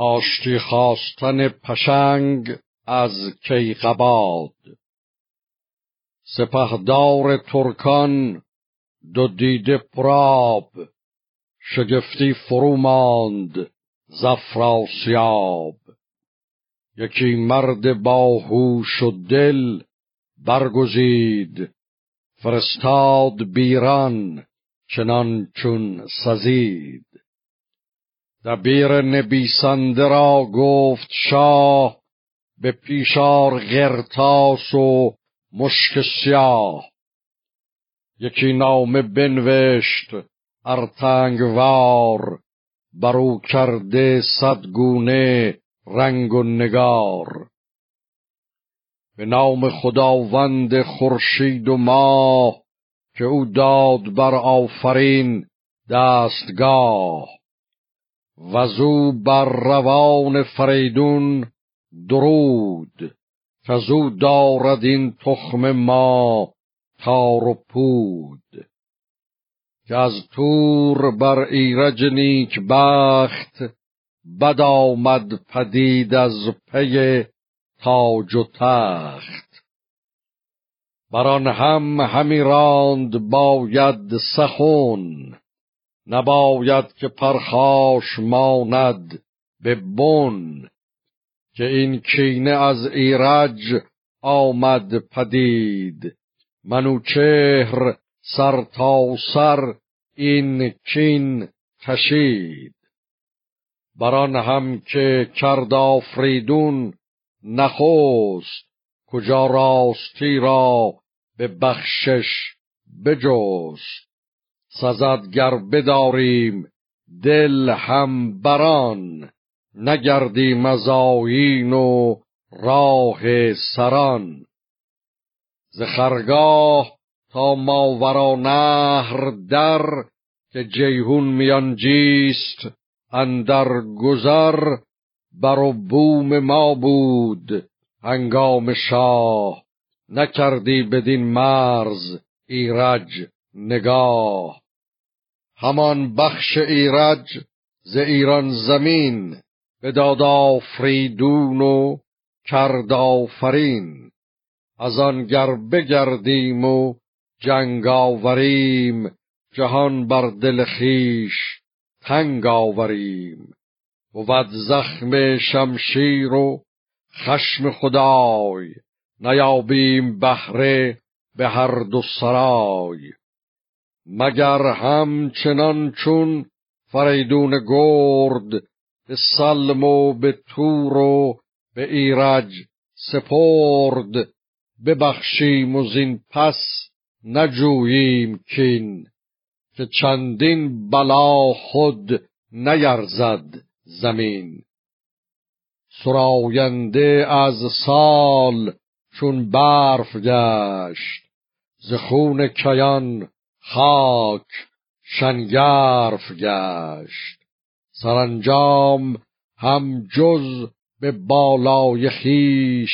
آشتی خواستن پشنگ از کیقباد. سپهدار ترکان دو دیده پراب شگفتی فرو ماند زفراسیاب یکی مرد باهوش و دل برگزید فرستاد بیران چنان چون سزید. دبیر نبیسنده را گفت شاه به پیشار غرتاس و مشک سیاه. یکی نامه بنوشت ارتنگوار برو کرده صدگونه رنگ و نگار. به نام خداوند خورشید و ماه که او داد بر آفرین دستگاه. وزو بر روان فریدون درود کزو دارد این تخم ما تار و پود. که از تور بر ایرج نیک بخت بد آمد پدید از پی تاج و تخت. بران هم همی راند باید سخون نباید که پرخاش ماند به بن که این کینه از ایرج آمد پدید. منوچهر سر تا سر این کین کشید. بران هم که کرد آفریدون نخست کجا راستی را به بخشش بجست. سزد گر بداریم دل هم بران نگردیم از آیین و راه سران. ز خرگاه تا ماورا نهر در که جیهون میان جیست اندر گذر بر و بوم ما بود هنگام شاه. نکردی بدین مرز ایرج نگاه. همان بخش ایرج ز ایران زمین به داد آفریدون و کرد آفرین. از آن گر بگردیم و جنگ آوریم جهان بر دل خیش تنگ آوریم. بود زخم شمشیر و خشم خدای نیابیم بهره به هر دو سرای. مگر همچنان چون فریدون گرد به سلم و به تور و به ایرج سپرد ببخشیم و زین پس نجوییم کین که چندین بلا خود نیرزد زمین. سراینده از سال چون برف گشت ز خون کیان خاک شنگرف گشت. سرانجام هم جز به بالای خیش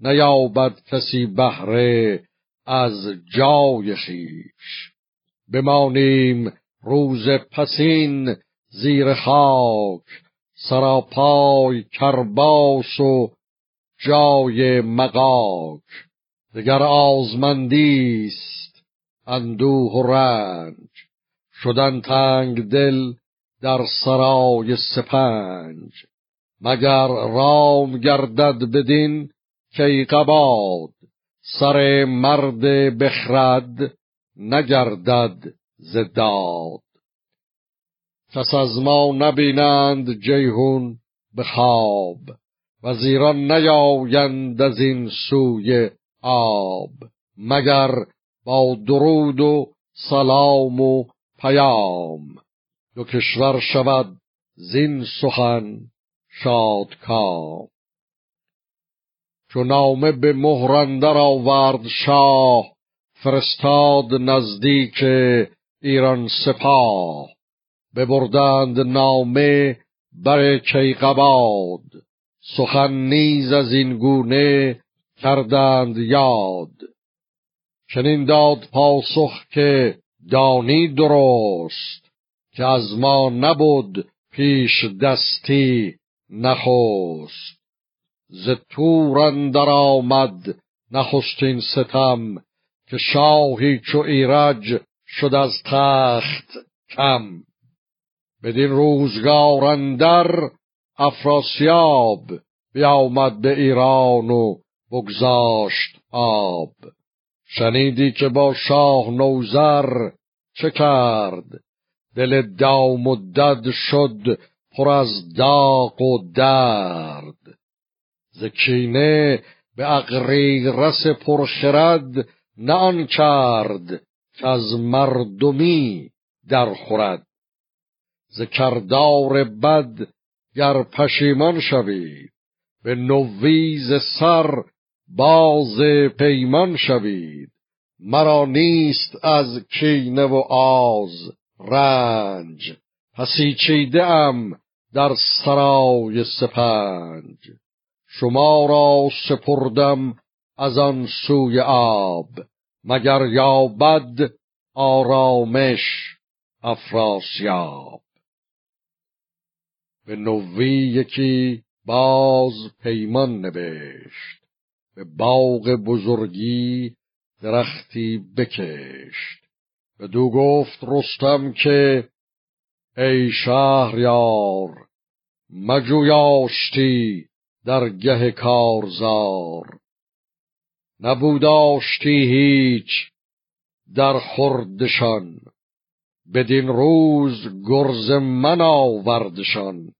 نیابد کسی بهره از جای خیش. بمانیم روز پسین زیر خاک سراپای کرباس و جای مقاک دگر آزمندیست اندوه و رنج. شدن تنگ دل در سرای سپنج. مگر رام گردد بدین کیقباد؟ سر مرد بخرد نگردد زداد کس از ما نبینند جیهون به خواب وزیران نیایند از این سوی آب. مگر با درود و سلام و پیام. دو کشور شود زین سخن شادکام. چو نامه به مهرندر آورد شاه فرستاد نزدیک ایران سپاه. ببردند نامه بر کیقباد. سخن نیز از این گونه کردند یاد. چنین داد پاسخ که دانی درست که از ما نبود پیش دستی نخست. ز تور اندر آمد نخستین ستم که شاهی چو ایرج شد از تخت کم. بدین روزگار اندر افراسیاب بیامد به ایران و بگذاشت آب. شنیدی که با شاه نوزر چه کرد؟ دل دام و شد پر از داغ و درد. زکینه به اغری رس پرخرد نه آن کرد که از مردمی در خورد ز کردار بد گر پشیمان شوید به نویز سر باز پیمان شوید. مرا نیست از کینه و آز. رنج. پسی چیده ام در سرای سپنج. شما را سپردم از آن سوی آب. مگر یابد آرامش افراسیاب. به نوی یکی باز پیمان نوشت به باغ بزرگی درختی بکشت. به دو گفت رستم که ای شهریار مجویاشتی در گه کارزار. نبوداشتی هیچ در خوردشان بدین روز گرز من آوردشان.